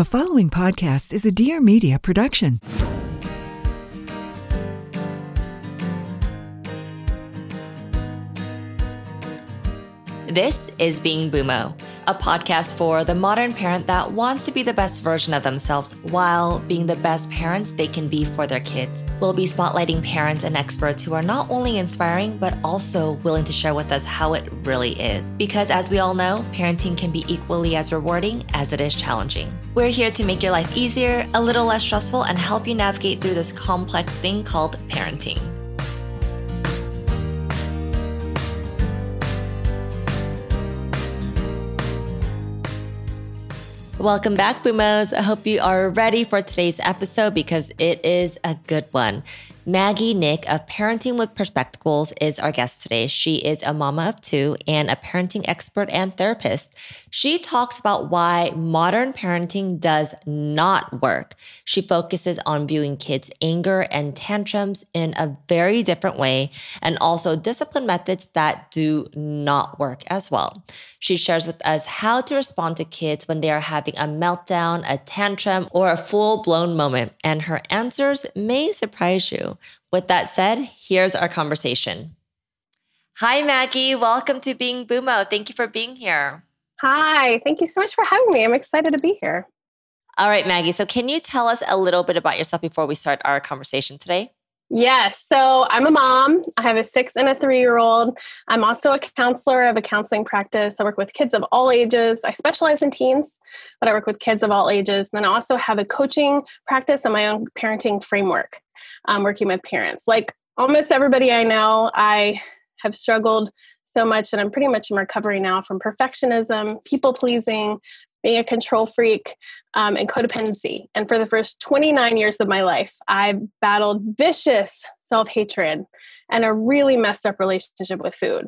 The following podcast is a Dear Media production. This is Being Bumo, a podcast for the modern parent that wants to be the best version of themselves while being the best parents they can be for their kids. We'll be spotlighting parents and experts who are not only inspiring, but also willing to share with us how it really is. Because as we all know, parenting can be equally as rewarding as it is challenging. We're here to make your life easier, a little less stressful, and help you navigate through this complex thing called parenting. Welcome back, Bumos. I hope you are ready for today's episode because it is a good one. Maggie Nick of Parenting with Perspectacles is our guest today. She is a mama of two and a parenting expert and therapist. She talks about why modern parenting does not work. She focuses on viewing kids' anger and tantrums in a very different way and also discipline methods that do not work as well. She shares with us how to respond to kids when they are having a meltdown, a tantrum, or a full blown moment, and her answers may surprise you. With that said, here's our conversation. Hi, Maggie. Welcome to Being Bumo. Thank you for being here. Hi. Thank you so much for having me. I'm excited to be here. All right, Maggie. So, can you tell us a little bit about yourself before we start our conversation today? Yes. So I'm a mom. I have a six and a three year old. I'm also a counselor of a counseling practice. I work with kids of all ages. I specialize in teens, but I work with kids of all ages. And then I also have a coaching practice and my own parenting framework, um, working with parents. Like almost everybody I know, I have struggled so much and I'm pretty much in recovery now from perfectionism, people pleasing, being a control freak, um, and codependency. And for the first 29 years of my life, I battled vicious self hatred and a really messed up relationship with food.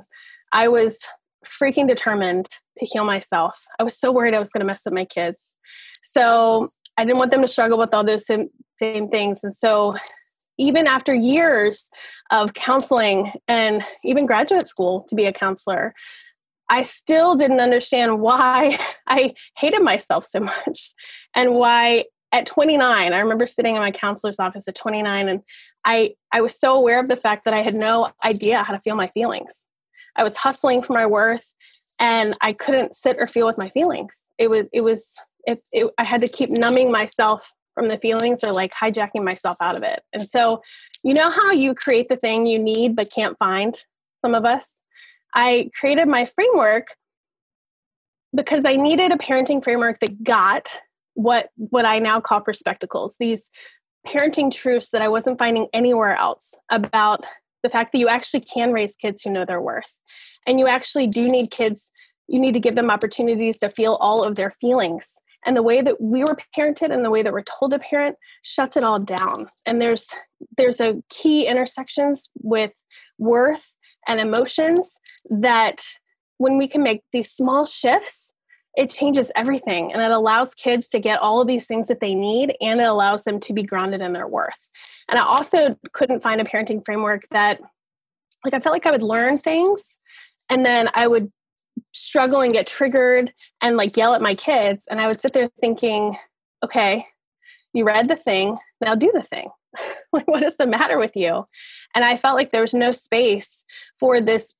I was freaking determined to heal myself. I was so worried I was going to mess up my kids. So I didn't want them to struggle with all those same, same things. And so even after years of counseling and even graduate school to be a counselor, I still didn't understand why I hated myself so much and why at 29 i remember sitting in my counselor's office at 29 and i i was so aware of the fact that i had no idea how to feel my feelings. I was hustling for my worth and i couldn't sit or feel with my feelings. It was it was it, it, i had to keep numbing myself from the feelings or like hijacking myself out of it. And so you know how you create the thing you need but can't find some of us I created my framework because I needed a parenting framework that got what what I now call perspectacles. These parenting truths that I wasn't finding anywhere else about the fact that you actually can raise kids who know their worth. And you actually do need kids, you need to give them opportunities to feel all of their feelings. And the way that we were parented and the way that we're told to parent shuts it all down. And there's there's a key intersections with worth and emotions that when we can make these small shifts, it changes everything and it allows kids to get all of these things that they need and it allows them to be grounded in their worth. And I also couldn't find a parenting framework that, like, I felt like I would learn things and then I would struggle and get triggered and like yell at my kids. And I would sit there thinking, okay, you read the thing, now do the thing. like, what is the matter with you? And I felt like there was no space for this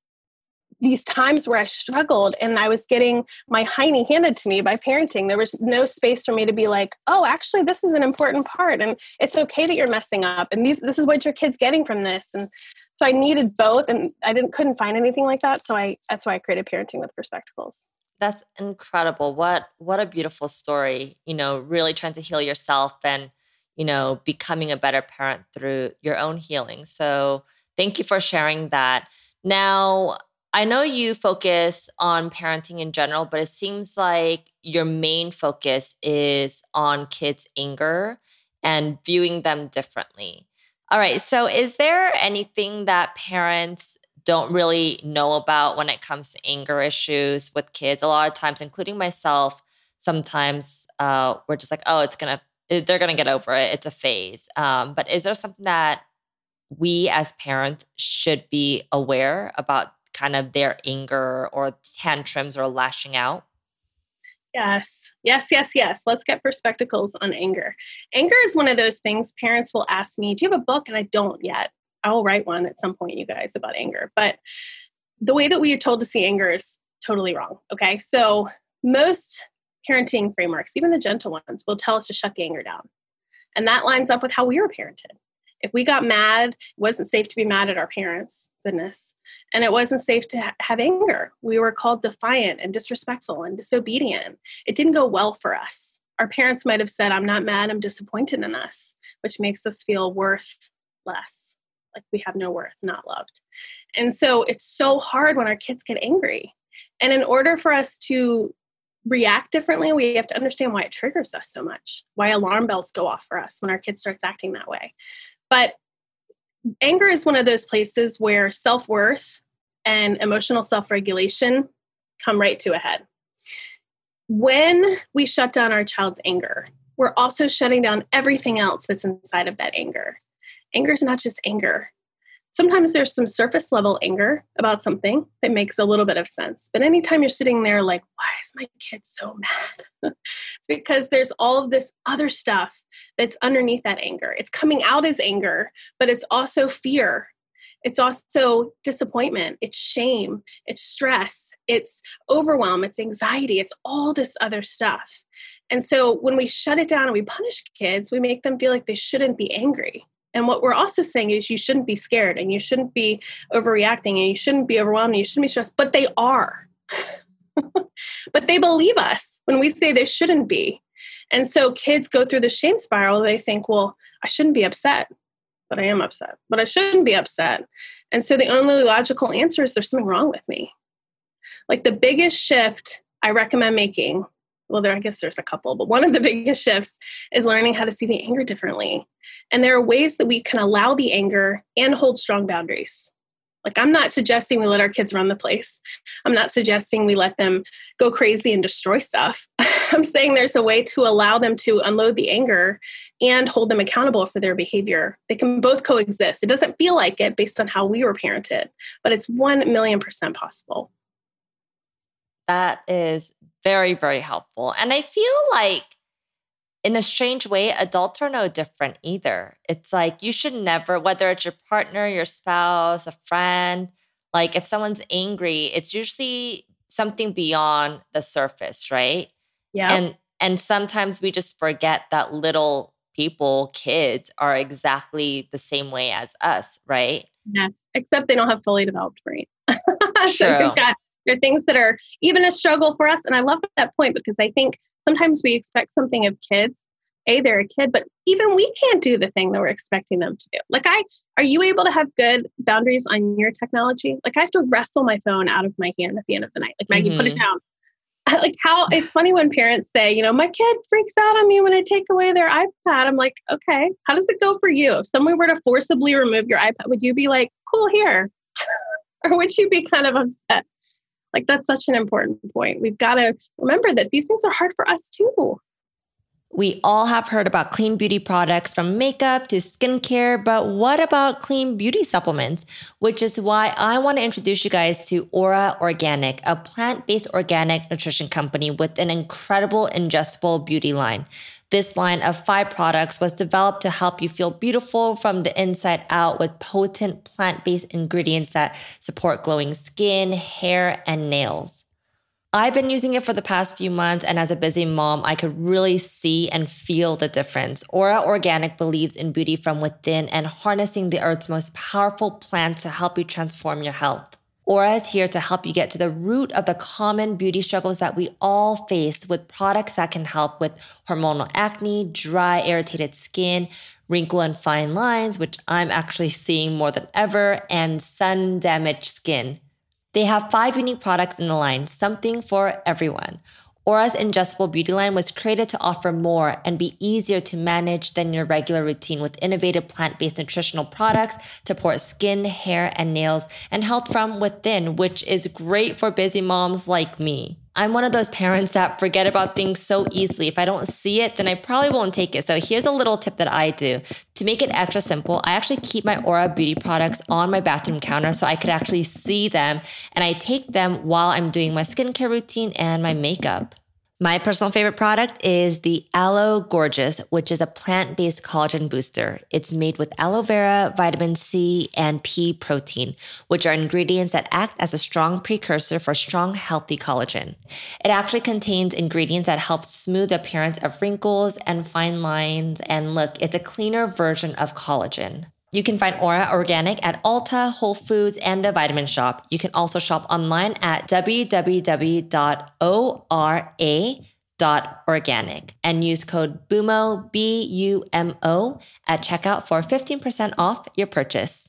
these times where I struggled and I was getting my hiney handed to me by parenting, there was no space for me to be like, oh, actually, this is an important part. And it's okay that you're messing up. And these, this is what your kid's getting from this. And so I needed both and I didn't, couldn't find anything like that. So I, that's why I created parenting with perspectacles. That's incredible. What, what a beautiful story, you know, really trying to heal yourself and, you know, becoming a better parent through your own healing. So thank you for sharing that. Now, I know you focus on parenting in general, but it seems like your main focus is on kids' anger and viewing them differently. All right. So, is there anything that parents don't really know about when it comes to anger issues with kids? A lot of times, including myself, sometimes uh, we're just like, oh, it's going to, they're going to get over it. It's a phase. Um, but is there something that we as parents should be aware about kind of their anger or tantrums or lashing out? Yes, yes, yes, yes. Let's get perspectacles on anger. Anger is one of those things parents will ask me, Do you have a book? And I don't yet. I will write one at some point, you guys, about anger. But the way that we are told to see anger is totally wrong. Okay. So most parenting frameworks, even the gentle ones, will tell us to shut the anger down. And that lines up with how we were parented. If we got mad, it wasn't safe to be mad at our parents, goodness. And it wasn't safe to ha- have anger. We were called defiant and disrespectful and disobedient. It didn't go well for us. Our parents might have said, I'm not mad, I'm disappointed in us, which makes us feel worth less, like we have no worth, not loved. And so it's so hard when our kids get angry. And in order for us to react differently, we have to understand why it triggers us so much, why alarm bells go off for us when our kid starts acting that way. But anger is one of those places where self worth and emotional self regulation come right to a head. When we shut down our child's anger, we're also shutting down everything else that's inside of that anger. Anger is not just anger, sometimes there's some surface level anger about something that makes a little bit of sense. But anytime you're sitting there like, why is my kid so mad? it's because there's all of this other stuff that's underneath that anger. It's coming out as anger, but it's also fear. It's also disappointment, it's shame, it's stress, it's overwhelm, it's anxiety, it's all this other stuff. And so when we shut it down and we punish kids, we make them feel like they shouldn't be angry and what we're also saying is you shouldn't be scared and you shouldn't be overreacting and you shouldn't be overwhelmed and you shouldn't be stressed, but they are. but they believe us when we say they shouldn't be. And so kids go through the shame spiral. They think, well, I shouldn't be upset, but I am upset, but I shouldn't be upset. And so the only logical answer is there's something wrong with me. Like the biggest shift I recommend making well there i guess there's a couple but one of the biggest shifts is learning how to see the anger differently. And there are ways that we can allow the anger and hold strong boundaries. Like i'm not suggesting we let our kids run the place. I'm not suggesting we let them go crazy and destroy stuff. I'm saying there's a way to allow them to unload the anger and hold them accountable for their behavior. They can both coexist. It doesn't feel like it based on how we were parented but it's 1 million percent possible that is very, very helpful. And I feel like, in a strange way, adults are no different either. It's like you should never, whether it's your partner, your spouse, a friend, like if someone's angry, it's usually something beyond the surface, right? Yeah. And and sometimes we just forget that little people, kids, are exactly the same way as us, right? Yes, except they don't have fully developed brains. so we've got there are things that are even a struggle for us. And I love that point because I think sometimes we expect something of kids. A, they're a kid, but even we can't do the thing that we're expecting them to do. Like, I are you able to have good boundaries on your technology? Like, I have to wrestle my phone out of my hand at the end of the night. Like, Maggie, mm-hmm. put it mm-hmm. down. Like, how it's funny when parents say, you know, my kid freaks out on me when I take away their iPad. I'm like, okay, how does it go for you? If someone were to forcibly remove your iPad, would you be like, cool, here? or would you be kind of upset? Like that's such an important point. We've got to remember that these things are hard for us too. We all have heard about clean beauty products from makeup to skincare, but what about clean beauty supplements? Which is why I want to introduce you guys to Ora Organic, a plant based organic nutrition company with an incredible ingestible beauty line. This line of five products was developed to help you feel beautiful from the inside out with potent plant based ingredients that support glowing skin, hair, and nails. I've been using it for the past few months, and as a busy mom, I could really see and feel the difference. Ora Organic believes in beauty from within and harnessing the earth's most powerful plants to help you transform your health. Ora is here to help you get to the root of the common beauty struggles that we all face with products that can help with hormonal acne, dry, irritated skin, wrinkle and fine lines, which I'm actually seeing more than ever, and sun damaged skin. They have five unique products in the line, something for everyone. Ora's ingestible beauty line was created to offer more and be easier to manage than your regular routine with innovative plant based nutritional products to support skin, hair, and nails and health from within, which is great for busy moms like me. I'm one of those parents that forget about things so easily. If I don't see it, then I probably won't take it. So here's a little tip that I do. To make it extra simple, I actually keep my Ora beauty products on my bathroom counter so I could actually see them and I take them while I'm doing my skincare routine and my makeup. My personal favorite product is the Aloe Gorgeous, which is a plant based collagen booster. It's made with aloe vera, vitamin C, and pea protein, which are ingredients that act as a strong precursor for strong, healthy collagen. It actually contains ingredients that help smooth the appearance of wrinkles and fine lines. And look, it's a cleaner version of collagen. You can find Ora Organic at Ulta, Whole Foods, and the Vitamin Shoppe. You can also shop online at www.ora.organic and use code BUMO, B U M O, at checkout for 15% off your purchase.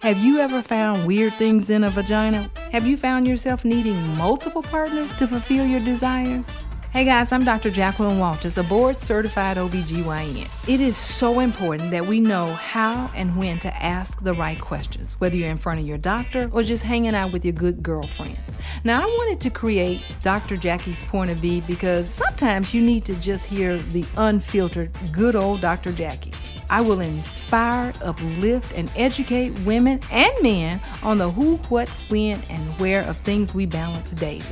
Have you ever found weird things in a vagina? Have you found yourself needing multiple partners to fulfill your desires? Hey guys, I'm Dr. Jacqueline Walters, a board certified OBGYN. It is so important that we know how and when to ask the right questions, whether you're in front of your doctor or just hanging out with your good girlfriends. Now, I wanted to create Dr. Jackie's point of view because sometimes you need to just hear the unfiltered, good old Dr. Jackie. I will inspire, uplift, and educate women and men on the who, what, when, and where of things we balance daily.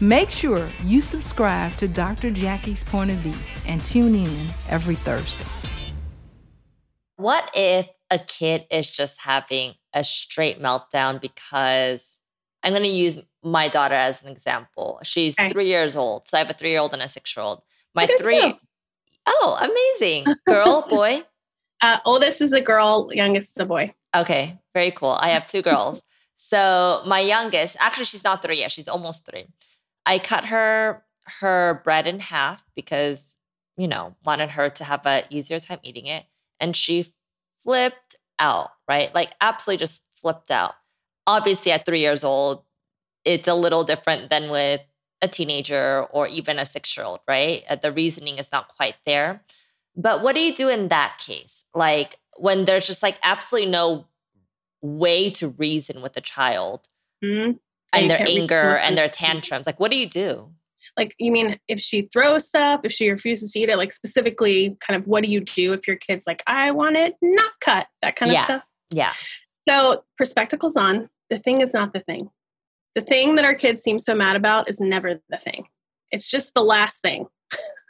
Make sure you subscribe to Dr. Jackie's Point of View and tune in every Thursday. What if a kid is just having a straight meltdown because I'm going to use my daughter as an example. She's Okay. three years old. So I have a three year old and a six year old. My I do three, too. oh, amazing. Girl, boy. Uh, oldest is a girl, youngest is a boy. Okay, very cool. I have two girls. So my youngest, actually, she's not three yet. She's almost three. I cut her her bread in half because you know wanted her to have a easier time eating it, and she flipped out. Right, like absolutely just flipped out. Obviously, at three years old, it's a little different than with a teenager or even a six year old. Right, Uh, the reasoning is not quite there. But what do you do in that case? Like when there's just like absolutely no way to reason with a child Mhm. And their anger and their tantrums. Like, what do you do? Like, you mean if she throws stuff, if she refuses to eat it, like specifically, kind of what do you do if your kid's like, I want it not cut, that kind of Yeah. stuff? Yeah. So, perspectacles on, the thing is not the thing. The thing that our kids seem so mad about is never the thing. It's just the last thing.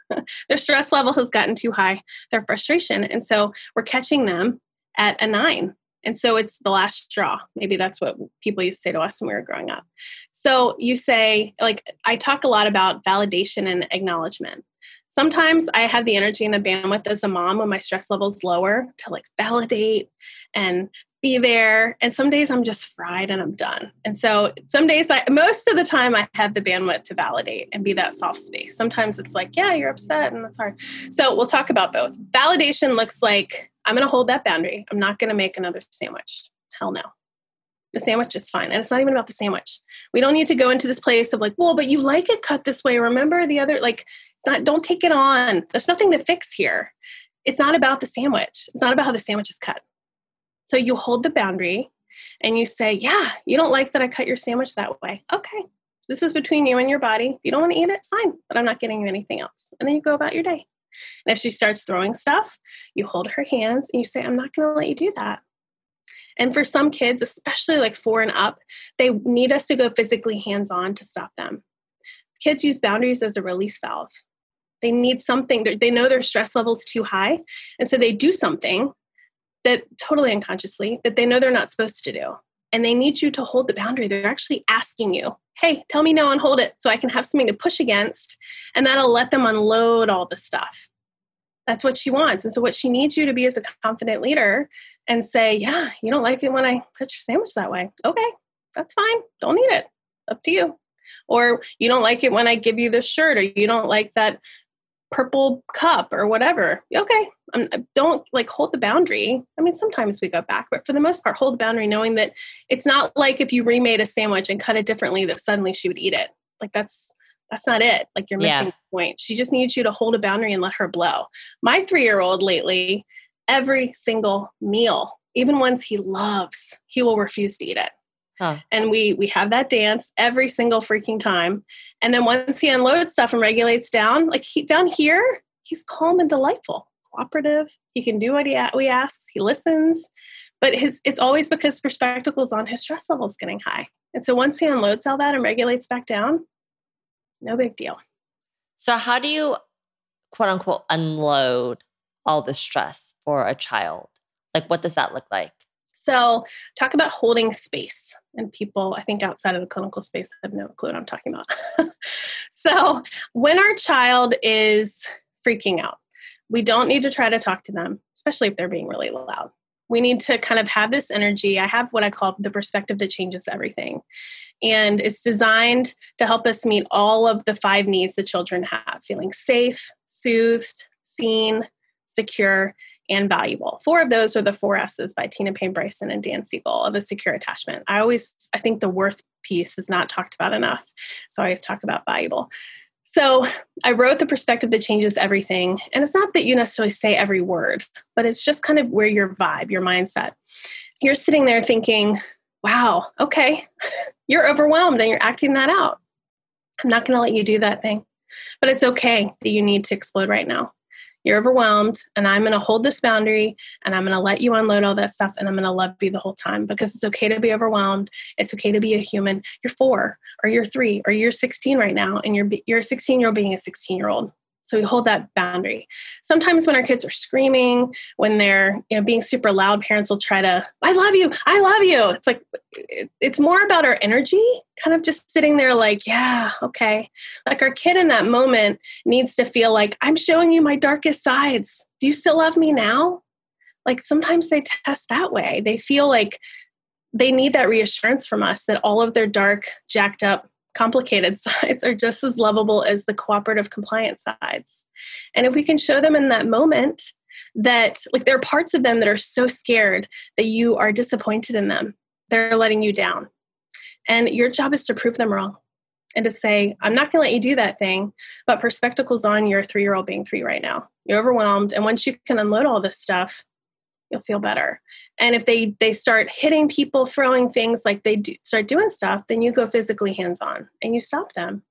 their stress level has gotten too high, their frustration. And so we're catching them at a nine. And so it's the last straw. Maybe that's what people used to say to us when we were growing up. So you say, like, I talk a lot about validation and acknowledgement. Sometimes I have the energy and the bandwidth as a mom when my stress level's lower to like validate and be there. And some days I'm just fried and I'm done. And so some days I most of the time I have the bandwidth to validate and be that soft space. Sometimes it's like, yeah, you're upset and that's hard. So we'll talk about both. Validation looks like I'm gonna hold that boundary. I'm not gonna make another sandwich. Hell no. The sandwich is fine. And it's not even about the sandwich. We don't need to go into this place of like, well, but you like it cut this way. Remember the other like it's not don't take it on. There's nothing to fix here. It's not about the sandwich. It's not about how the sandwich is cut. So you hold the boundary and you say, Yeah, you don't like that I cut your sandwich that way. Okay. This is between you and your body. If you don't want to eat it, fine, but I'm not getting you anything else. And then you go about your day. And if she starts throwing stuff, you hold her hands and you say, I'm not going to let you do that. And for some kids, especially like four and up, they need us to go physically hands on to stop them. Kids use boundaries as a release valve. They need something, they- know their stress level's too high. And so they do something that totally unconsciously that they know they're not supposed to do. And they need you to hold the boundary. They're actually asking you, hey, tell me no and hold it so I can have something to push against. And that'll let them unload all the stuff. That's what she wants. And so, what she needs you to be as a confident leader and say, yeah, you don't like it when I cut your sandwich that way. Okay, that's fine. Don't eat it. Up to you. Or you don't like it when I give you this shirt, or you don't like that purple cup or whatever. Okay, um, don't like hold the boundary. I mean, sometimes we go back, but for the most part, hold the boundary, knowing that it's not like if you remade a sandwich and cut it differently that suddenly she would eat it. Like that's that's not it. Like you're Yeah. missing the point. She just needs you to hold a boundary and let her blow. My three year old lately, every single meal, even ones he loves, he will refuse to eat it. Huh. And we we have that dance every single freaking time. And then once he unloads stuff and regulates down, like he down here, he's calm and delightful, cooperative. He can do what he we ask. He listens, but his it's always because perspectacles on his stress level is getting high. And so once he unloads all that and regulates back down, No big deal. So, how do you quote unquote unload all the stress for a child? Like, what does that look like? So, talk about holding space. And people, I think outside of the clinical space, have no clue what I'm talking about. so, when our child is freaking out, we don't need to try to talk to them, especially if they're being really loud. We need to kind of have this energy. I have what I call the perspective that changes everything. And it's designed to help us meet all of the five needs that children have feeling safe, soothed, seen, secure, and valuable. Four of those are the four S's by Tina Payne Bryson and Dan Siegel of a secure attachment. I always, I think the worth piece is not talked about enough. So I always talk about valuable. So I wrote the perspective that changes everything. And it's not that you necessarily say every word, but it's just kind of where your vibe, your mindset. You're sitting there thinking, wow, okay, you're overwhelmed and you're acting that out. I'm not going to let you do that thing. But it's okay that you need to explode right now you're overwhelmed and i'm going to hold this boundary and i'm going to let you unload all that stuff and i'm going to love you the whole time because it's okay to be overwhelmed. It's okay to be a human. You're four or you're three or you're 16 right now and you're you're a 16 year old being a 16 year old so we hold that boundary. Sometimes when our kids are screaming, when they're you know being super loud, parents will try to, "I love you, I love you." It's like it's more about our energy, kind of just sitting there like, "Yeah, okay." Like our kid in that moment needs to feel like, "I'm showing you my darkest sides. Do you still love me now?" Like sometimes they test that way. They feel like they need that reassurance from us that all of their dark, jacked up complicated sides are just as lovable as the cooperative compliant sides. And if we can show them in that moment that, like, there are parts of them that are so scared that you are disappointed in them, they're letting you down. And your job is to prove them wrong and to say, I'm not going to let you do that thing, but perspectacles on your three year old being three right now. You're overwhelmed. And once you can unload all this stuff, you'll feel better. And if they they start hitting people throwing things like they do, start doing stuff then you go physically hands on and you stop them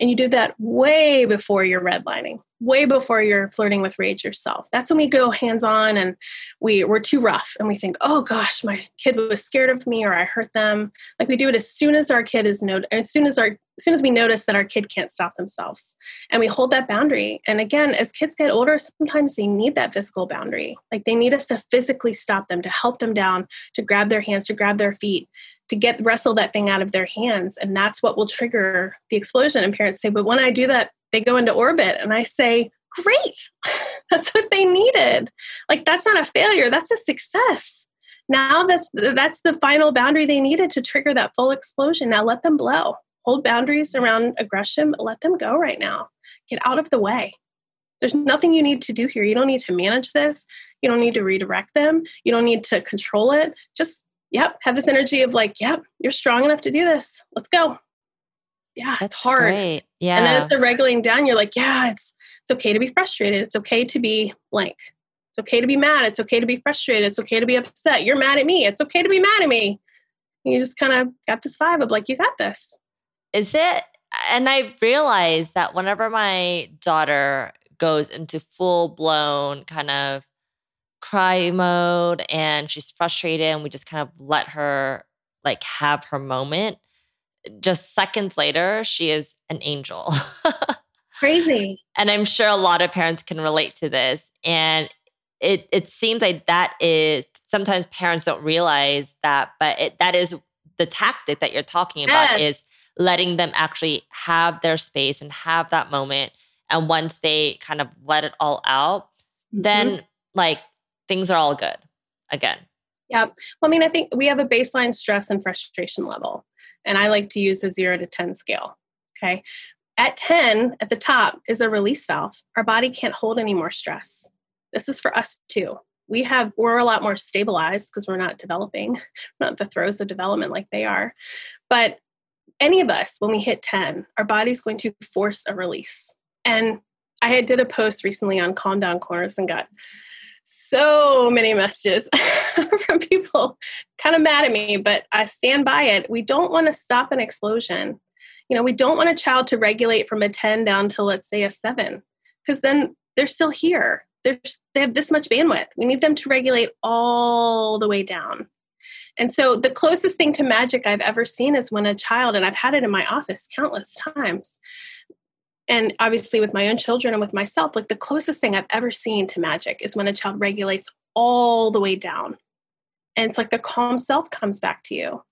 and you do that way before you're redlining way before you're flirting with rage yourself. That's when we go hands on and we, we're too rough and we think, oh gosh, my kid was scared of me or I hurt them. Like we do it as soon as our kid is not as soon as our as soon as we notice that our kid can't stop themselves. And we hold that boundary. And again, as kids get older, sometimes they need that physical boundary. Like they need us to physically stop them, to help them down, to grab their hands, to grab their feet, to get wrestle that thing out of their hands. And that's what will trigger the explosion. And parents say, but when I do that, they go into orbit. And I say, great. that's what they needed. Like that's not a failure, that's a success. Now that's that's the final boundary they needed to trigger that full explosion. Now let them blow. Hold boundaries around aggression, let them go right now. Get out of the way. There's nothing you need to do here. You don't need to manage this. You don't need to redirect them. You don't need to control it. Just, yep, have this energy of like, yep, you're strong enough to do this. Let's go yeah, That's it's hard. Great. Yeah. And then as they're regulating down, you're like, yeah, it's it's okay to be frustrated. It's okay to be blank. It's okay to be mad. It's okay to be frustrated. It's okay to be upset. You're mad at me. It's okay to be mad at me. And you just kind of got this vibe of like, you got this. Is it? And I realized that whenever my daughter goes into full blown kind of cry mode and she's frustrated and we just kind of let her like have her moment just seconds later, she is an angel. Crazy. And I'm sure a lot of parents can relate to this. And it it seems like that is sometimes parents don't realize that, but it, that is the tactic that you're talking about yes. is letting them actually have their space and have that moment. And once they kind of let it all out, mm-hmm. then like things are all good again. Yeah. Well, I mean, I think we have a baseline stress and frustration level, and I like to use a zero to 10 scale. Okay. At 10, at the top, is a release valve. Our body can't hold any more stress. This is for us too. We have, we're a lot more stabilized because we're not developing, not the throes of development like they are. But any of us, when we hit 10, our body's going to force a release. And I did a post recently on calm down corners and got so many messages from people kind of mad at me, but I stand by it. We don't want to stop an explosion. You know, we don't want a child to regulate from a 10 down to, let's say, a seven, because then they're still here. They're, they have this much bandwidth. We need them to regulate all the way down. And so the closest thing to magic I've ever seen is when a child, and I've had it in my office countless times, and obviously with my own children and with myself, like the closest thing I've ever seen to magic is when a child regulates all the way down. And it's like the calm self comes back to you.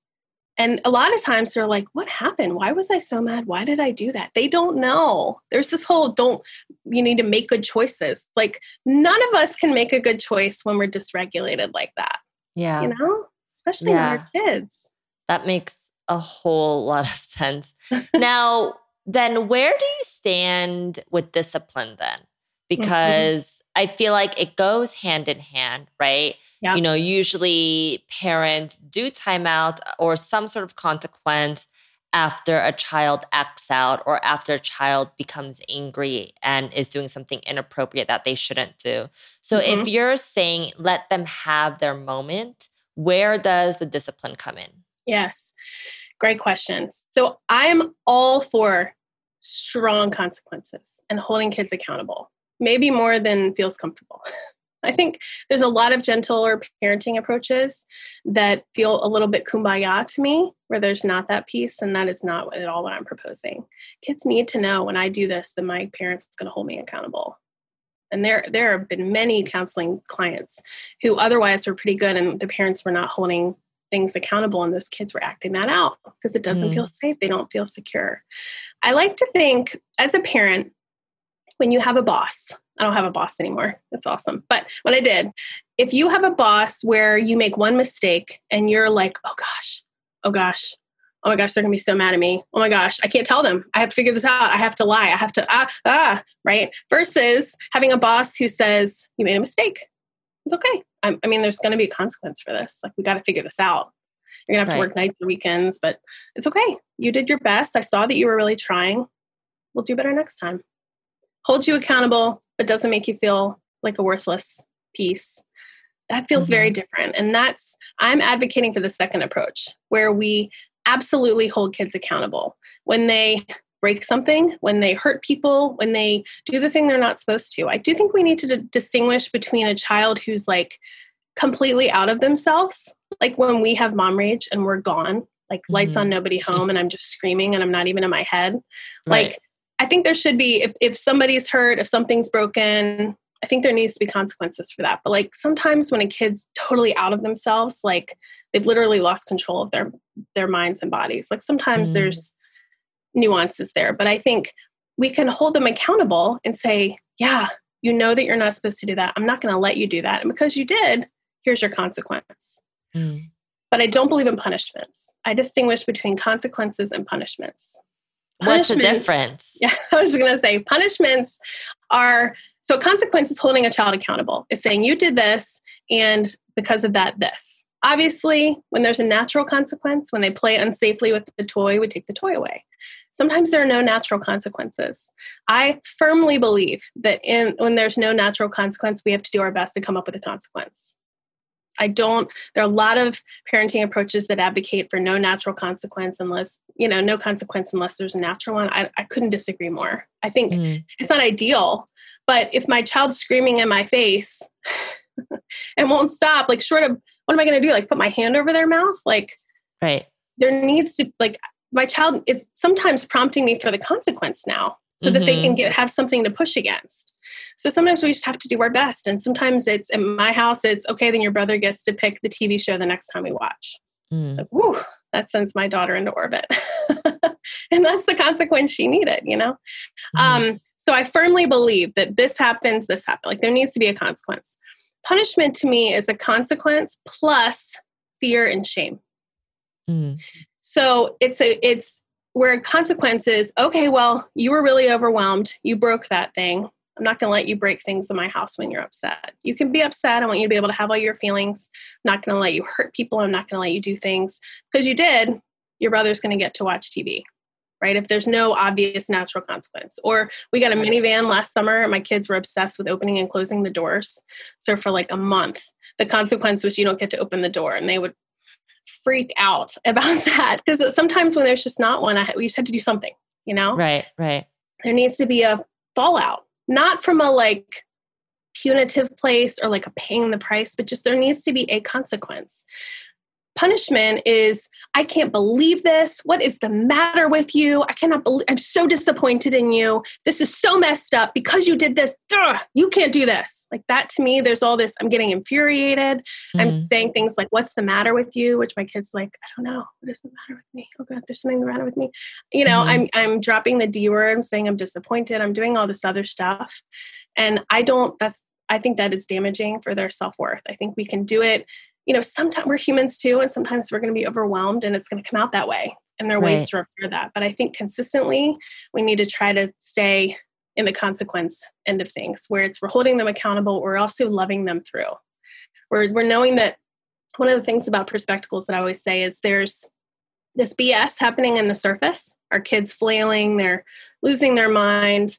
And a lot of times they're like, what happened? Why was I so mad? Why did I do that? They don't know. There's this whole don't, you need to make good choices. Like, none of us can make a good choice when we're dysregulated like that. Yeah. You know, especially yeah. when we're kids. That makes a whole lot of sense. now, then where do you stand with discipline then? Mm-hmm. Because mm-hmm. I feel like it goes hand in hand, right? Yeah. You know, usually parents do timeout or some sort of consequence after a child acts out or after a child becomes angry and is doing something inappropriate that they shouldn't do. So mm-hmm. if you're saying let them have their moment, where does the discipline come in? Yes. Great question. So I'm all for strong consequences and holding kids accountable, maybe more than feels comfortable. I think there's a lot of gentler parenting approaches that feel a little bit kumbaya to me, where there's not that piece, and that is not at all what I'm proposing. Kids need to know when I do this that my parents going to hold me accountable. And there, there have been many counseling clients who otherwise were pretty good, and the parents were not holding things accountable and those kids were acting that out because it doesn't mm. feel safe they don't feel secure i like to think as a parent when you have a boss i don't have a boss anymore that's awesome but when i did if you have a boss where you make one mistake and you're like oh gosh oh gosh oh my gosh they're gonna be so mad at me oh my gosh i can't tell them i have to figure this out i have to lie i have to ah ah right versus having a boss who says you made a mistake it's okay I, I mean, there's going to be a consequence for this. Like, we got to figure this out. You're going to have right. to work nights and weekends, but it's okay. You did your best. I saw that you were really trying. We'll do better next time. Hold you accountable, but doesn't make you feel like a worthless piece. That feels mm-hmm. very different. And that's, I'm advocating for the second approach where we absolutely hold kids accountable. When they break something, when they hurt people, when they do the thing they're not supposed to. I do think we need to d- distinguish between a child who's like completely out of themselves, like when we have mom rage and we're gone, like mm-hmm. lights on, nobody home, and I'm just screaming and I'm not even in my head. Right. Like, I think there should be, if, if somebody's hurt, if something's broken, I think there needs to be consequences for that. But like sometimes when a kid's totally out of themselves, like they've literally lost control of their their minds and bodies. Like sometimes mm. there's nuances there. But I think we can hold them accountable and say, yeah, you know that you're not supposed to do that. I'm not going to let you do that. And because you did, here's your consequence. Mm. But I don't believe in punishments. I distinguish between consequences and punishments. What's the difference? Yeah, I was going to say punishments are so consequences holding a child accountable is saying you did this and because of that this. Obviously, when there's a natural consequence, when they play unsafely with the toy, we take the toy away. Sometimes there are no natural consequences. I firmly believe that in when there's no natural consequence, we have to do our best to come up with a consequence. I don't, there are a lot of parenting approaches that advocate for no natural consequence unless, you know, no consequence unless there's a natural one. I, I couldn't disagree more. I think mm. it's not ideal, but if my child's screaming in my face and won't stop, like short of what am I going to do? Like put my hand over their mouth? Like, right. There needs to, like, my child is sometimes prompting me for the consequence now so mm-hmm. that they can mm-hmm. get, have something to push against. So sometimes we just have to do our best. And sometimes it's in my house, it's okay, then your brother gets to pick the TV show the next time we watch. Mm. Like, whew, that sends my daughter into orbit. and that's the consequence she needed, you know? Mm. Um, so I firmly believe that this happens, this happens. Like there needs to be a consequence punishment to me is a consequence plus fear and shame. Mm. So it's a it's where consequences, okay, well, you were really overwhelmed. You broke that thing. I'm not going to let you break things in my house when you're upset. You can be upset. I want you to be able to have all your feelings. I'm not going to let you hurt people. I'm not going to let you do things because you did. Your brother's going to get to watch TV right? If there's no obvious natural consequence. Or we got a minivan last summer, my kids were obsessed with opening and closing the doors. So for like a month, the consequence was you don't get to open the door, and they would freak out about that because sometimes when there's just not one, I, we just had to do something, you know? Right, right. There needs to be a fallout, not from a like punitive place or like a paying the price, but just there needs to be a consequence punishment is i can't believe this. What is the matter with you? I cannot believe i'm so disappointed in you. This is so messed up. Because you did this Duh, you can't do this. Like that to me there's all this i'm getting infuriated. Mm-hmm. i'm saying things like what's the matter with you? Which my kids like i don't know. What is the matter with me? Oh god there's something the matter with me. You know mm-hmm. i'm i'm dropping the d word. And saying i'm disappointed. I'm doing all this other stuff. And i don't that's i think that is damaging for their self-worth. I think we can do it you know, sometimes we're humans too, and sometimes we're going to be overwhelmed and it's going to come out that way. And there are right. ways to repair that. But I think consistently, we need to try to stay in the consequence end of things, where it's we're holding them accountable, we're also loving them through. We're, we're knowing that one of the things about Perspectacles that I always say is there's this BS happening in the surface. Our kids flailing, they're losing their mind,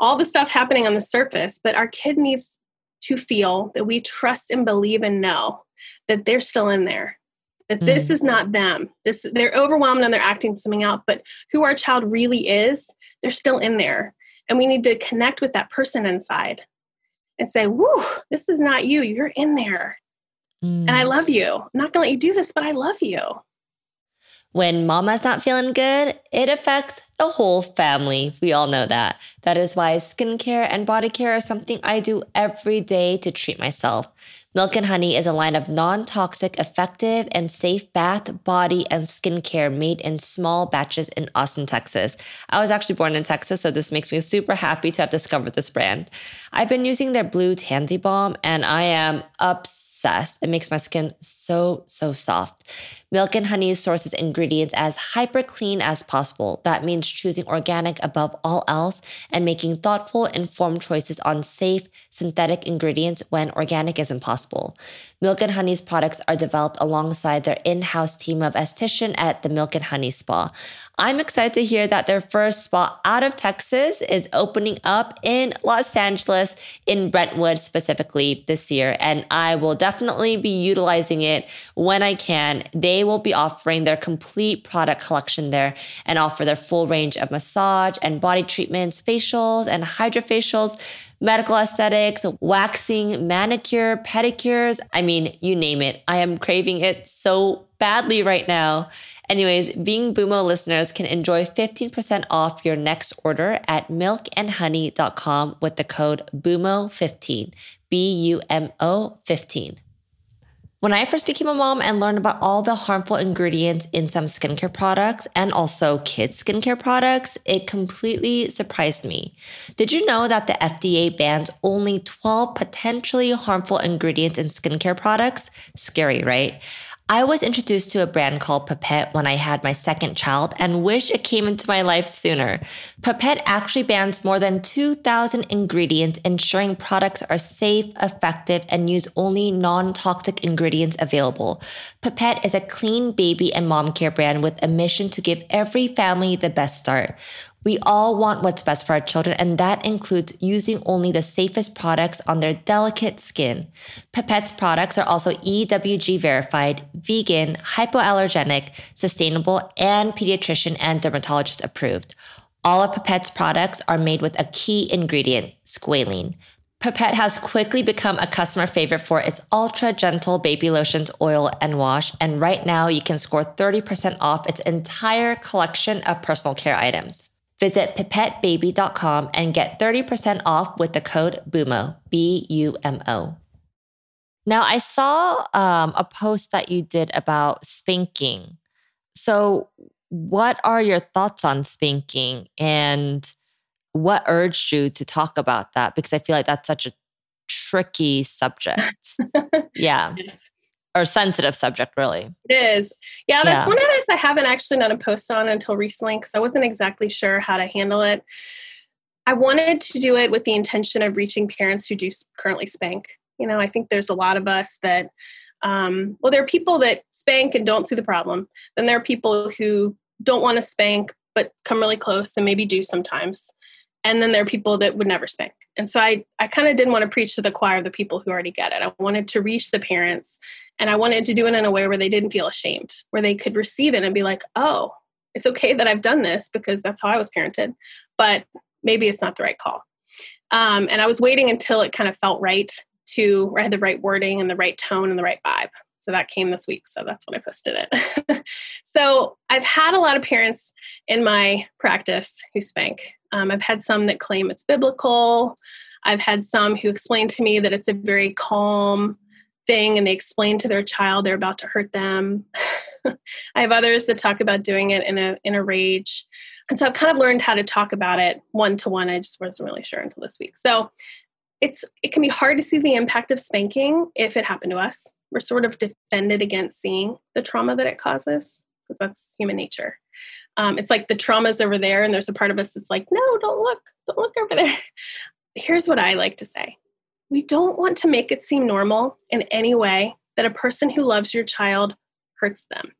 all the stuff happening on the surface, but our kid needs to feel that we trust and believe and know that they're still in there that mm. this is not them this they're overwhelmed and they're acting something out but who our child really is they're still in there and we need to connect with that person inside and say whoo this is not you you're in there mm. and i mm. love you i'm not going to let you do this but i love you when mama's not feeling good, it affects the whole family. We all know that. That is why skincare and body care are something I do every day to treat myself. Milk and Honey is a line of non toxic, effective, and safe bath, body, and skincare made in small batches in Austin, Texas. I was actually born in Texas, so this makes me super happy to have discovered this brand. I've been using their blue tansy balm and I am obsessed. It makes my skin so, so soft. Milk and Honey sources ingredients as hyper clean as possible. That means choosing organic above all else and making thoughtful, informed choices on safe, synthetic ingredients when organic isn't possible. Milk and Honey's products are developed alongside their in house team of esthetician at the Milk and Honey Spa. I'm excited to hear that their first spa out of Texas is opening up in Los Angeles, in Brentwood specifically this year. And I will definitely be utilizing it when I can. They will be offering their complete product collection there and offer their full range of massage and body treatments, facials and hydrofacials medical aesthetics, waxing, manicure, pedicures. I mean, you name it. I am craving it so badly right now. Anyways, being Bumo listeners can enjoy 15% off your next order at milkandhoney.com with the code BUMO15, B U M O 15. When I first became a mom and learned about all the harmful ingredients in some skincare products and also kids' skincare products, it completely surprised me. Did you know that the FDA bans only 12 potentially harmful ingredients in skincare products? Scary, right? I was introduced to a brand called Pipette when I had my second child and wish it came into my life sooner. Pipette actually bans more than 2,000 ingredients, ensuring products are safe, effective, and use only non toxic ingredients available. Pipette is a clean baby and mom care brand with a mission to give every family the best start. We all want what's best for our children, and that includes using only the safest products on their delicate skin. Pipette's products are also EWG verified, vegan, hypoallergenic, sustainable, and pediatrician and dermatologist approved. All of Pipette's products are made with a key ingredient, squalene. Pipette has quickly become a customer favorite for its ultra gentle baby lotions, oil, and wash. And right now, you can score 30% off its entire collection of personal care items. Visit pipettebaby.com and get 30% off with the code BUMO, B U M O. Now, I saw um, a post that you did about spanking. So, what are your thoughts on spanking and what urged you to talk about that? Because I feel like that's such a tricky subject. yeah. Yes or sensitive subject, really. It is. Yeah, that's yeah. one of those I haven't actually done a post on until recently because I wasn't exactly sure how to handle it. I wanted to do it with the intention of reaching parents who do currently spank. You know, I think there's a lot of us that, um, well, there are people that spank and don't see the problem. Then there are people who don't want to spank but come really close and maybe do sometimes. And then there are people that would never spank. And so I, I kind of didn't want to preach to the choir of the people who already get it. I wanted to reach the parents and I wanted to do it in a way where they didn't feel ashamed, where they could receive it and be like, oh, it's okay that I've done this because that's how I was parented, but maybe it's not the right call. Um, and I was waiting until it kind of felt right to, where I had the right wording and the right tone and the right vibe. So that came this week. So that's when I posted it. so I've had a lot of parents in my practice who spank. Um, I've had some that claim it's biblical. I've had some who explain to me that it's a very calm thing and they explain to their child they're about to hurt them. I have others that talk about doing it in a in a rage. And so I've kind of learned how to talk about it one to one. I just wasn't really sure until this week. So it's it can be hard to see the impact of spanking if it happened to us. We're sort of defended against seeing the trauma that it causes because that's human nature. Um, it's like the trauma's over there, and there's a part of us that's like, no, don't look, don't look over there. Here's what I like to say we don't want to make it seem normal in any way that a person who loves your child hurts them.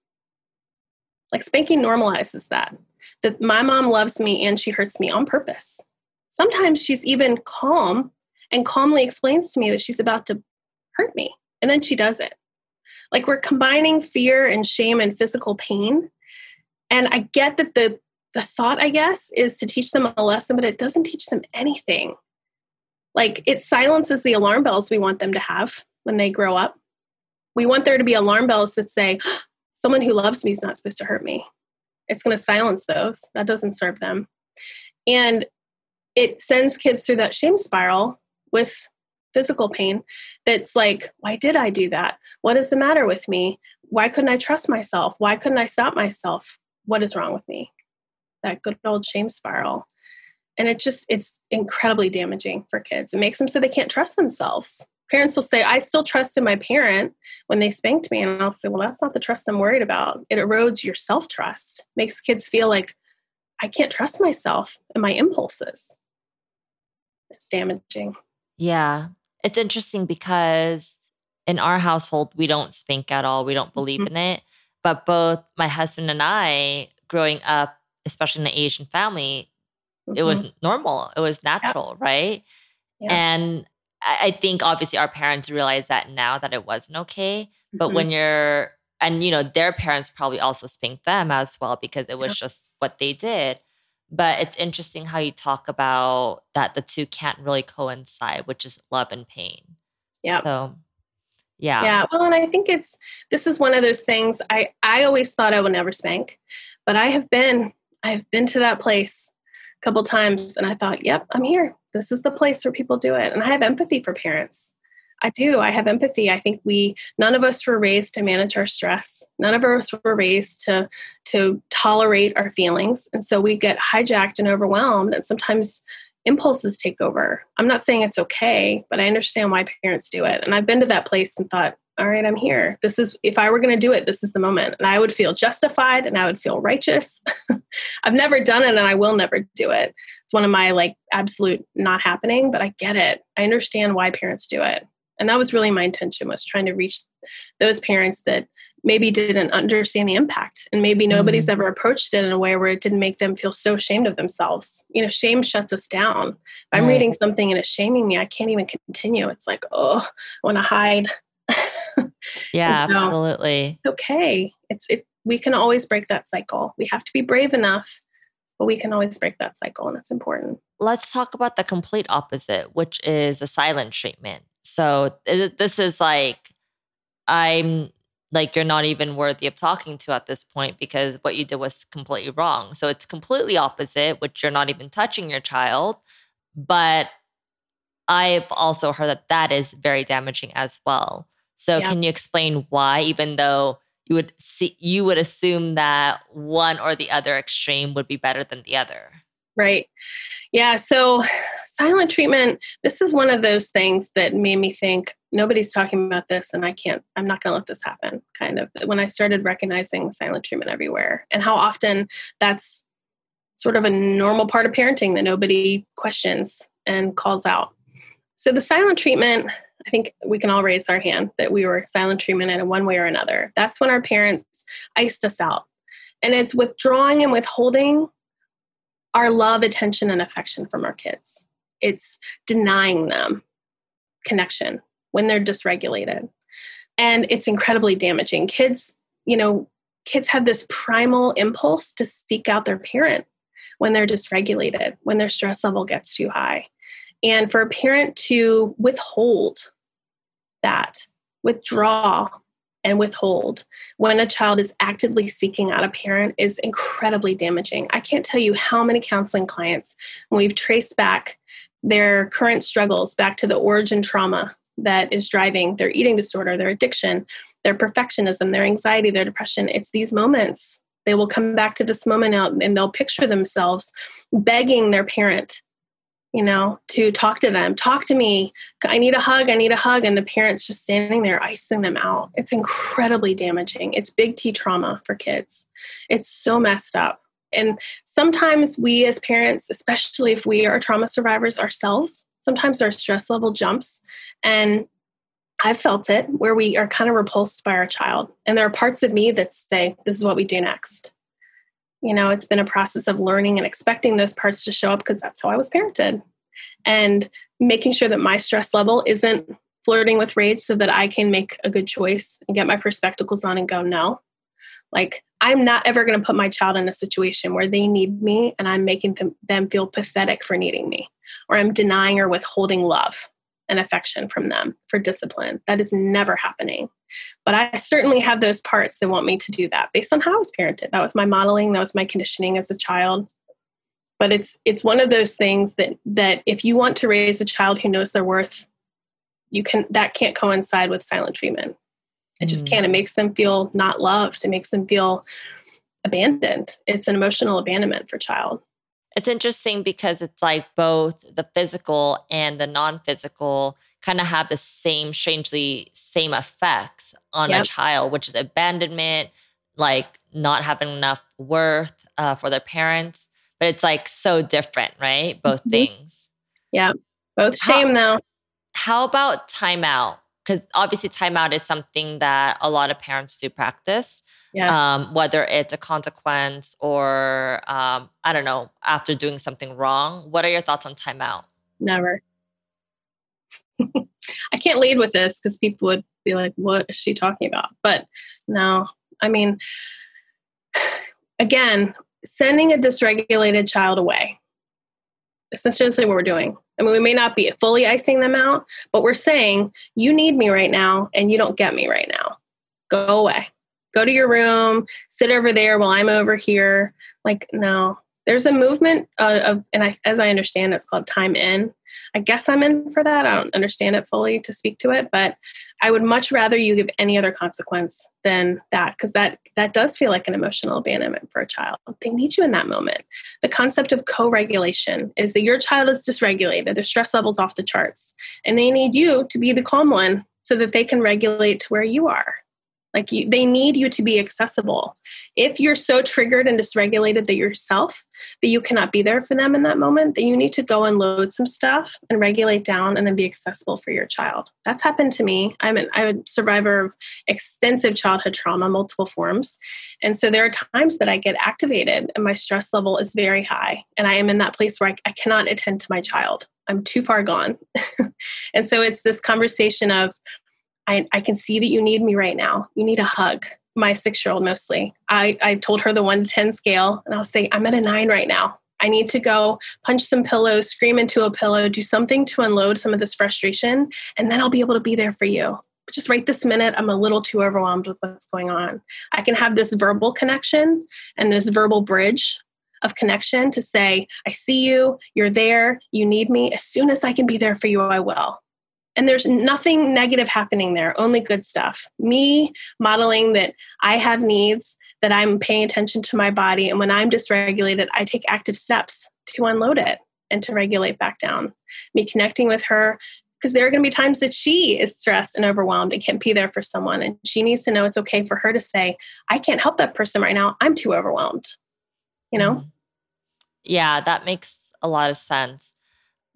Like spanking normalizes that. That my mom loves me and she hurts me on purpose. Sometimes she's even calm and calmly explains to me that she's about to hurt me. And then she does it. Like we're combining fear and shame and physical pain. And I get that the, the thought, I guess, is to teach them a lesson, but it doesn't teach them anything. Like it silences the alarm bells we want them to have when they grow up. We want there to be alarm bells that say, someone who loves me is not supposed to hurt me. It's going to silence those. That doesn't serve them. And it sends kids through that shame spiral with physical pain that's like, why did I do that? What is the matter with me? Why couldn't I trust myself? Why couldn't I stop myself? What is wrong with me? That good old shame spiral. And it just, it's incredibly damaging for kids. It makes them so they can't trust themselves. Parents will say, I still trusted my parent when they spanked me. And I'll say, well, that's not the trust I'm worried about. It erodes your self trust, makes kids feel like I can't trust myself and my impulses. It's damaging. Yeah. It's interesting because in our household, we don't spank at all. We don't believe mm-hmm. in it. But both my husband and I, growing up, especially in an Asian family, mm-hmm. it was mm-hmm. normal. It was natural, yeah. right? Yeah. And I think obviously our parents realize that now that it wasn't okay. But mm-hmm. when you're, and you know, their parents probably also spanked them as well because it was yeah. just what they did. But it's interesting how you talk about that the two can't really coincide, which is love and pain. Yeah. So, yeah. Yeah. Well, and I think it's this is one of those things. I I always thought I would never spank, but I have been I've been to that place a couple times, and I thought, yep, I'm here. This is the place where people do it, and I have empathy for parents. I do. I have empathy. I think we none of us were raised to manage our stress. None of us were raised to to tolerate our feelings. And so we get hijacked and overwhelmed and sometimes impulses take over. I'm not saying it's okay, but I understand why parents do it. And I've been to that place and thought, all right, I'm here. This is if I were going to do it, this is the moment. And I would feel justified and I would feel righteous. I've never done it and I will never do it. It's one of my like absolute not happening, but I get it. I understand why parents do it and that was really my intention was trying to reach those parents that maybe didn't understand the impact. And maybe nobody's mm. ever approached it in a way where it didn't make them feel so ashamed of themselves. You know shame shuts us down. If i'm right. reading something and it's shaming me i can't even continue. It's like oh i want to hide yeah so absolutely. it's okay. It's it we can always break that cycle. We have to be brave enough but we can always break that cycle and it's important. Let's talk about the complete opposite which is the silent treatment so this is like, I'm like, you're not even worthy of talking to at this point because what you did was completely wrong. So it's completely opposite, which you're not even touching your child. But I've also heard that that is very damaging as well. So yeah. can you explain why, even though you would see, you would assume that one or the other extreme would be better than the other? Right. Yeah. So, silent treatment, this is one of those things that made me think nobody's talking about this and I can't, I'm not going to let this happen. Kind of when I started recognizing silent treatment everywhere and how often that's sort of a normal part of parenting that nobody questions and calls out. So, the silent treatment, I think we can all raise our hand that we were silent treatment in one way or another. That's when our parents iced us out. And it's withdrawing and withholding our love, attention, and affection from our kids. It's denying them connection when they're dysregulated. And it's incredibly damaging. Kids, you know, kids have this primal impulse to seek out their parent when they're dysregulated, when their stress level gets too high. And for a parent to withhold that, withdraw, and withhold when a child is actively seeking out a parent is incredibly damaging. I can't tell you how many counseling clients we've traced back their current struggles back to the origin trauma that is driving their eating disorder, their addiction, their perfectionism, their anxiety, their depression. It's these moments. They will come back to this moment out and they'll picture themselves begging their parent, you know, to talk to them, talk to me. I need a hug. I need a hug. And the parent's just standing there, icing them out. It's incredibly damaging. It's big T trauma for kids. It's so messed up. And sometimes we as parents, especially if we are trauma survivors ourselves, sometimes our stress level jumps. And I've felt it where we are kind of repulsed by our child. And there are parts of me that say, this is what we do next. You know, it's been a process of learning and expecting those parts to show up because that's how I was parented. And making sure that my stress level isn't flirting with rage so that I can make a good choice and get my perspectacles on and go, no, like, I'm not ever going to put my child in a situation where they need me and I'm making them, them feel pathetic for needing me, or I'm denying or withholding love and affection from them for discipline. That is never happening. But I certainly have those parts that want me to do that based on how I was parented. That was my modeling, that was my conditioning as a child. But it's it's one of those things that that if you want to raise a child who knows their worth, you can that can't coincide with silent treatment. It just mm. can't. It makes them feel not loved. It makes them feel abandoned. It's an emotional abandonment for child. It's interesting because it's like both the physical and the non-physical kind of have the same strangely same effects on yep. a child, which is abandonment, like not having enough worth uh, for their parents. But it's like so different, right? Both mm-hmm. things. Yeah, both shame how, though. How about timeout? Because obviously timeout is something that a lot of parents do practice yes. um, whether it's a consequence or um, i don't know after doing something wrong. What are your thoughts on timeout never. I can't lead with this because people would be like what is she talking about? But no i mean again sending a dysregulated child away essentially what we're doing I mean, we may not be fully icing them out, but we're saying, you need me right now and you don't get me right now. Go away. Go to your room, sit over there while I'm over here. Like, no, there's a movement uh, of, and I, as I understand, it's called time in. I guess I'm in for that. I don't understand it fully to speak to it, but I would much rather you give any other consequence than that because that that does feel like an emotional abandonment for a child. They need you in that moment. The concept of co-regulation is that your child is dysregulated, their stress levels off the charts, and they need you to be the calm one so that they can regulate to where you are. Like you, they need you to be accessible. If you're so triggered and dysregulated that yourself that you cannot be there for them in that moment, then you need to go and load some stuff and regulate down and then be accessible for your child. That's happened to me. I'm, an, I'm a survivor of extensive childhood trauma, multiple forms. And so there are times that I get activated and my stress level is very high. And I am in that place where I, I cannot attend to my child. I'm too far gone. and so it's this conversation of I, I can see that you need me right now. You need a hug. My six year old mostly. I, I told her the one to 10 scale, and I'll say, I'm at a nine right now. I need to go punch some pillows, scream into a pillow, do something to unload some of this frustration, and then I'll be able to be there for you. But just right this minute, I'm a little too overwhelmed with what's going on. I can have this verbal connection and this verbal bridge of connection to say, I see you, you're there, you need me. As soon as I can be there for you, I will. And there's nothing negative happening there, only good stuff. Me modeling that I have needs, that I'm paying attention to my body. And when I'm dysregulated, I take active steps to unload it and to regulate back down. Me connecting with her, because there are going to be times that she is stressed and overwhelmed and can't be there for someone. And she needs to know it's okay for her to say, I can't help that person right now. I'm too overwhelmed. You know? Mm-hmm. Yeah, that makes a lot of sense.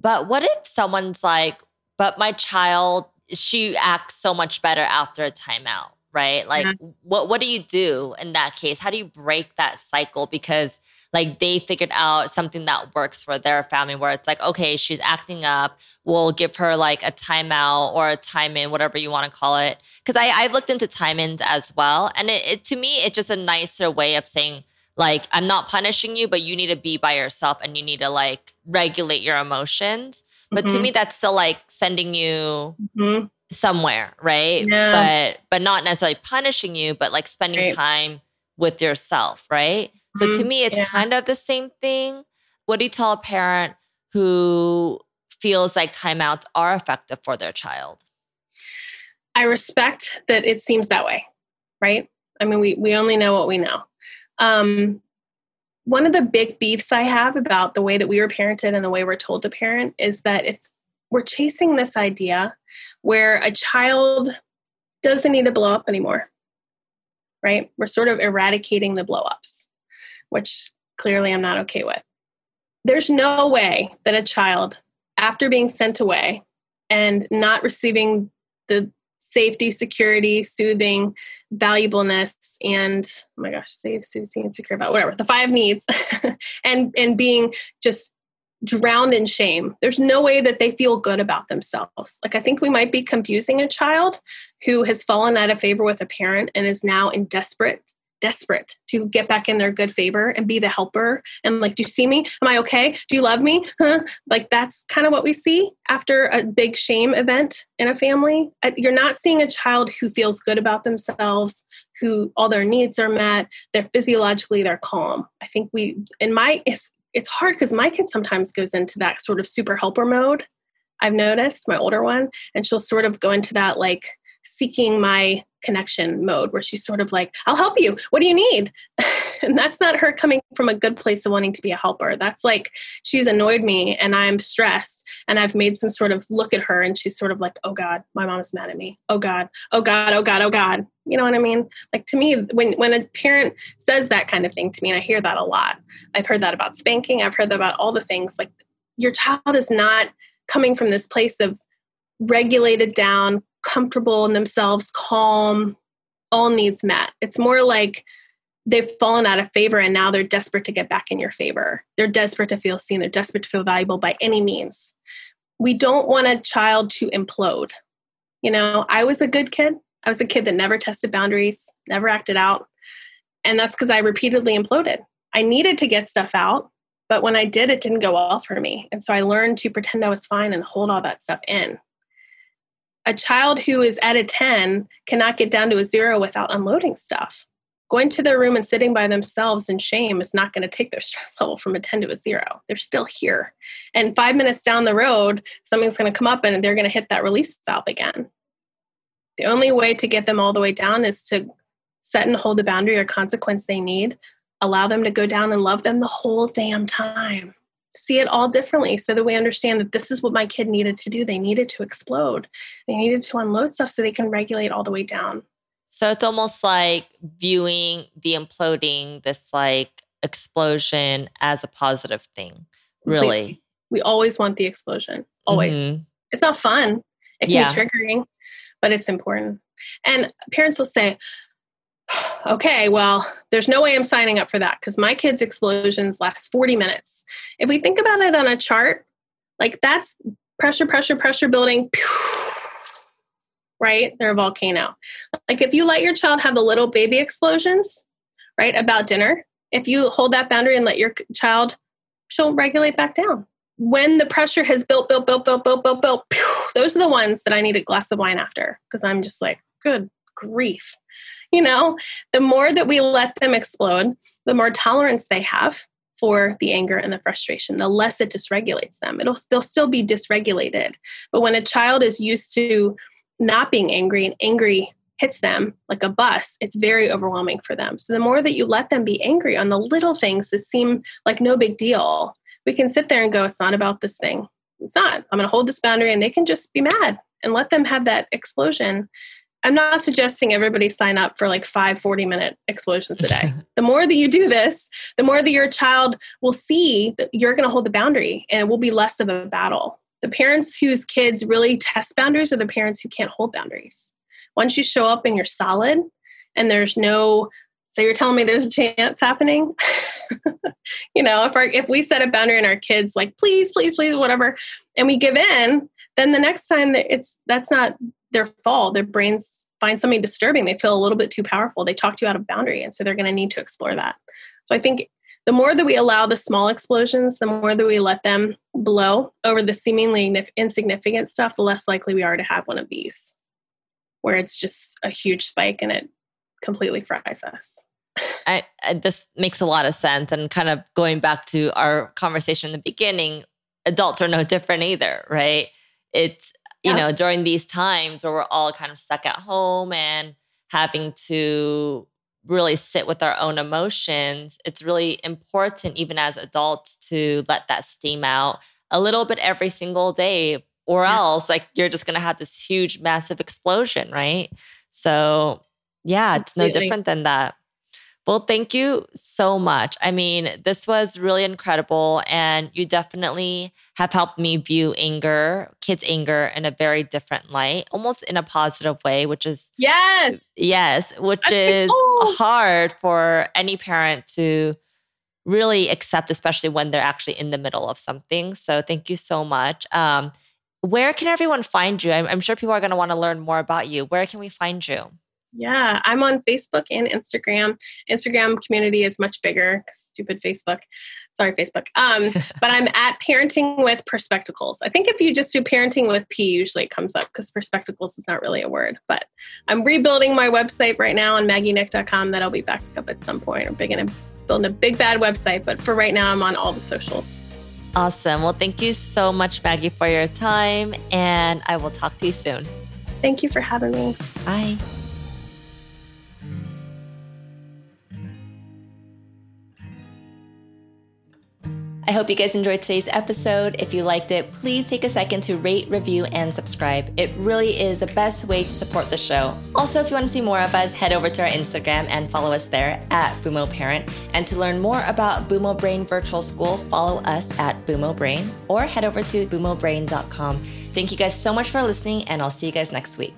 But what if someone's like, but my child, she acts so much better after a timeout, right? Like, yeah. what what do you do in that case? How do you break that cycle? Because like they figured out something that works for their family where it's like okay she's acting up we'll give her like a timeout or a time in whatever you want to call it because I, I've looked into time ins as well and it, it to me it's just a nicer way of saying like i'm not punishing you but you need to be by yourself and you need to like regulate your emotions but mm-hmm. to me, that's still like sending you mm-hmm. somewhere, right? Yeah. But but not necessarily punishing you, but like spending Right. time with yourself, right? So to Mhm. me it's Yeah. kind of the same thing. What do you tell a parent who feels like timeouts are effective for their child? I respect that it seems that way, right? I mean, we we only know what we know. Um, one of the big beefs I have about the way that we were parented and the way we're told to parent is that it's we're chasing this idea where a child doesn't need to blow up anymore, right? We're sort of eradicating the blow ups, which clearly I'm not okay with. There's no way that a child, after being sent away and not receiving the safety, security, soothing, valuableness, and oh my gosh, safe, soothing, and secure about whatever the five needs, and and being just drowned in shame. There's no way that they feel good about themselves. Like I think we might be confusing a child who has fallen out of favor with a parent and is now in desperate desperate to get back in their good favor and be the helper and like do you see me? Am i okay? Do you love me? Huh? Like that's kind of what we see after a big shame event in a family. Uh, you're not seeing a child who feels good about themselves who all their needs are met they're physiologically they're calm. I think we in my it's it's hard because my kid sometimes goes into that sort of super helper mode i've noticed my older one and she'll sort of go into that like seeking my connection mode where she's sort of like i'll help you. What do you need? And that's not her coming from a good place of wanting to be a helper. That's like she's annoyed me and i'm stressed and i've made some sort of look at her and she's sort of like oh god my mom's mad at me. Oh god oh god oh god oh god. You know what i mean? Like to me when when a parent says that kind of thing to me and i hear that a lot. I've heard that about spanking. I've heard that about all the things. Like your child is not coming from this place of regulated down comfortable in themselves calm all needs met. It's more like they've fallen out of favor and now they're desperate to get back in your favor. They're desperate to feel seen. They're desperate to feel valuable by any means. We don't want a child to implode. You know i was a good kid. I was a kid that never tested boundaries never acted out. And that's because i repeatedly imploded. I needed to get stuff out but when i did it didn't go well for me. And so i learned to pretend i was fine and hold all that stuff in a child who is at a 10 cannot get down to a zero without unloading stuff. Going to their room and sitting by themselves in shame is not going to take their stress level from a 10 to a zero. They're still here. And five minutes down the road, something's going to come up and they're going to hit that release valve again. The only way to get them all the way down is to set and hold the boundary or consequence they need, allow them to go down and love them the whole damn time see it all differently so that we understand that this is what my kid needed to do. They needed to explode, they needed to unload stuff so they can regulate all the way down. So it's almost like viewing the imploding, this like explosion as a positive thing. Really. We always want the explosion, always. Mhm. It's not fun, it can Yeah. be triggering, but it's important. And parents will say, okay, well, there's no way I'm signing up for that because my kids' explosions last 40 minutes. If we think about it on a chart, like that's pressure, pressure, pressure building, right? They're a volcano. Like if you let your child have the little baby explosions, right, about dinner, if you hold that boundary and let your child, she'll regulate back down. When the pressure has built, built, built, built, built, built, built, those are the ones that I need a glass of wine after because I'm just like, good grief. You know, the more that we let them explode, the more tolerance they have for the anger and the frustration, the less it dysregulates them. It'll they'll still be dysregulated. But when a child is used to not being angry and angry hits them like a bus, it's very overwhelming for them. So the more that you let them be angry on the little things that seem like no big deal, we can sit there and go, it's not about this thing. It's not. I'm going to hold this boundary and they can just be mad and let them have that explosion. I'm not suggesting everybody sign up for like five 40 minute explosions a day. the more that you do this, the more that your child will see that you're going to hold the boundary and it will be less of a battle. The parents whose kids really test boundaries are the parents who can't hold boundaries. Once you show up and you're solid and there's no, so you're telling me there's a chance happening? you know, if our, if we set a boundary and our kids like, please, please, please, whatever, and we give in, then the next time that it's, that's not their fall, Their brains find something disturbing. They feel a little bit too powerful. They talk you out of boundary. And so they're going to need to explore that. So I think the more that we allow the small explosions, the more that we let them blow over the seemingly insignificant stuff, the less likely we are to have one of these, where it's just a huge spike and it completely fries us. I, I, this makes a lot of sense. And kind of going back to our conversation in the beginning, adults are no different either, right? It's, you yeah. know, during these times where we're all kind of stuck at home and having to really sit with our own emotions, it's really important, even as adults, to let that steam out a little bit every single day, or yeah. else, like, you're just going to have this huge, massive explosion, right? So, yeah, it's no different than that. Well, thank you so much. I mean, this was really incredible. And you definitely have helped me view anger, kids' anger, in a very different light, almost in a positive way, which is. Yes. Yes, which That's is cool. hard for any parent to really accept, especially when they're actually in the middle of something. So thank you so much. Um, where can everyone find you? I'm, I'm sure people are going to want to learn more about you. Where can we find you? Yeah, I'm on Facebook and Instagram. Instagram community is much bigger. Stupid Facebook. Sorry, Facebook. Um, but I'm at Parenting with Perspectacles. I think if you just do Parenting with P, usually it comes up because Perspectacles is not really a word. But I'm rebuilding my website right now on maggienick.com. That'll be back up at some point. I'm and building a big bad website. But for right now, I'm on all the socials. Awesome. Well, thank you so much, Maggie, for your time. And I will talk to you soon. Thank you for having me. Bye. I hope you guys enjoyed today's episode. If you liked it, please take a second to rate, review, and subscribe. It really is the best way to support the show. Also, if you want to see more of us, head over to our Instagram and follow us there at Bumo Parent. And to learn more about Bumo Brain Virtual School, follow us at Bumo Brain or head over to bumobrain.com. Thank you guys so much for listening, and I'll see you guys next week.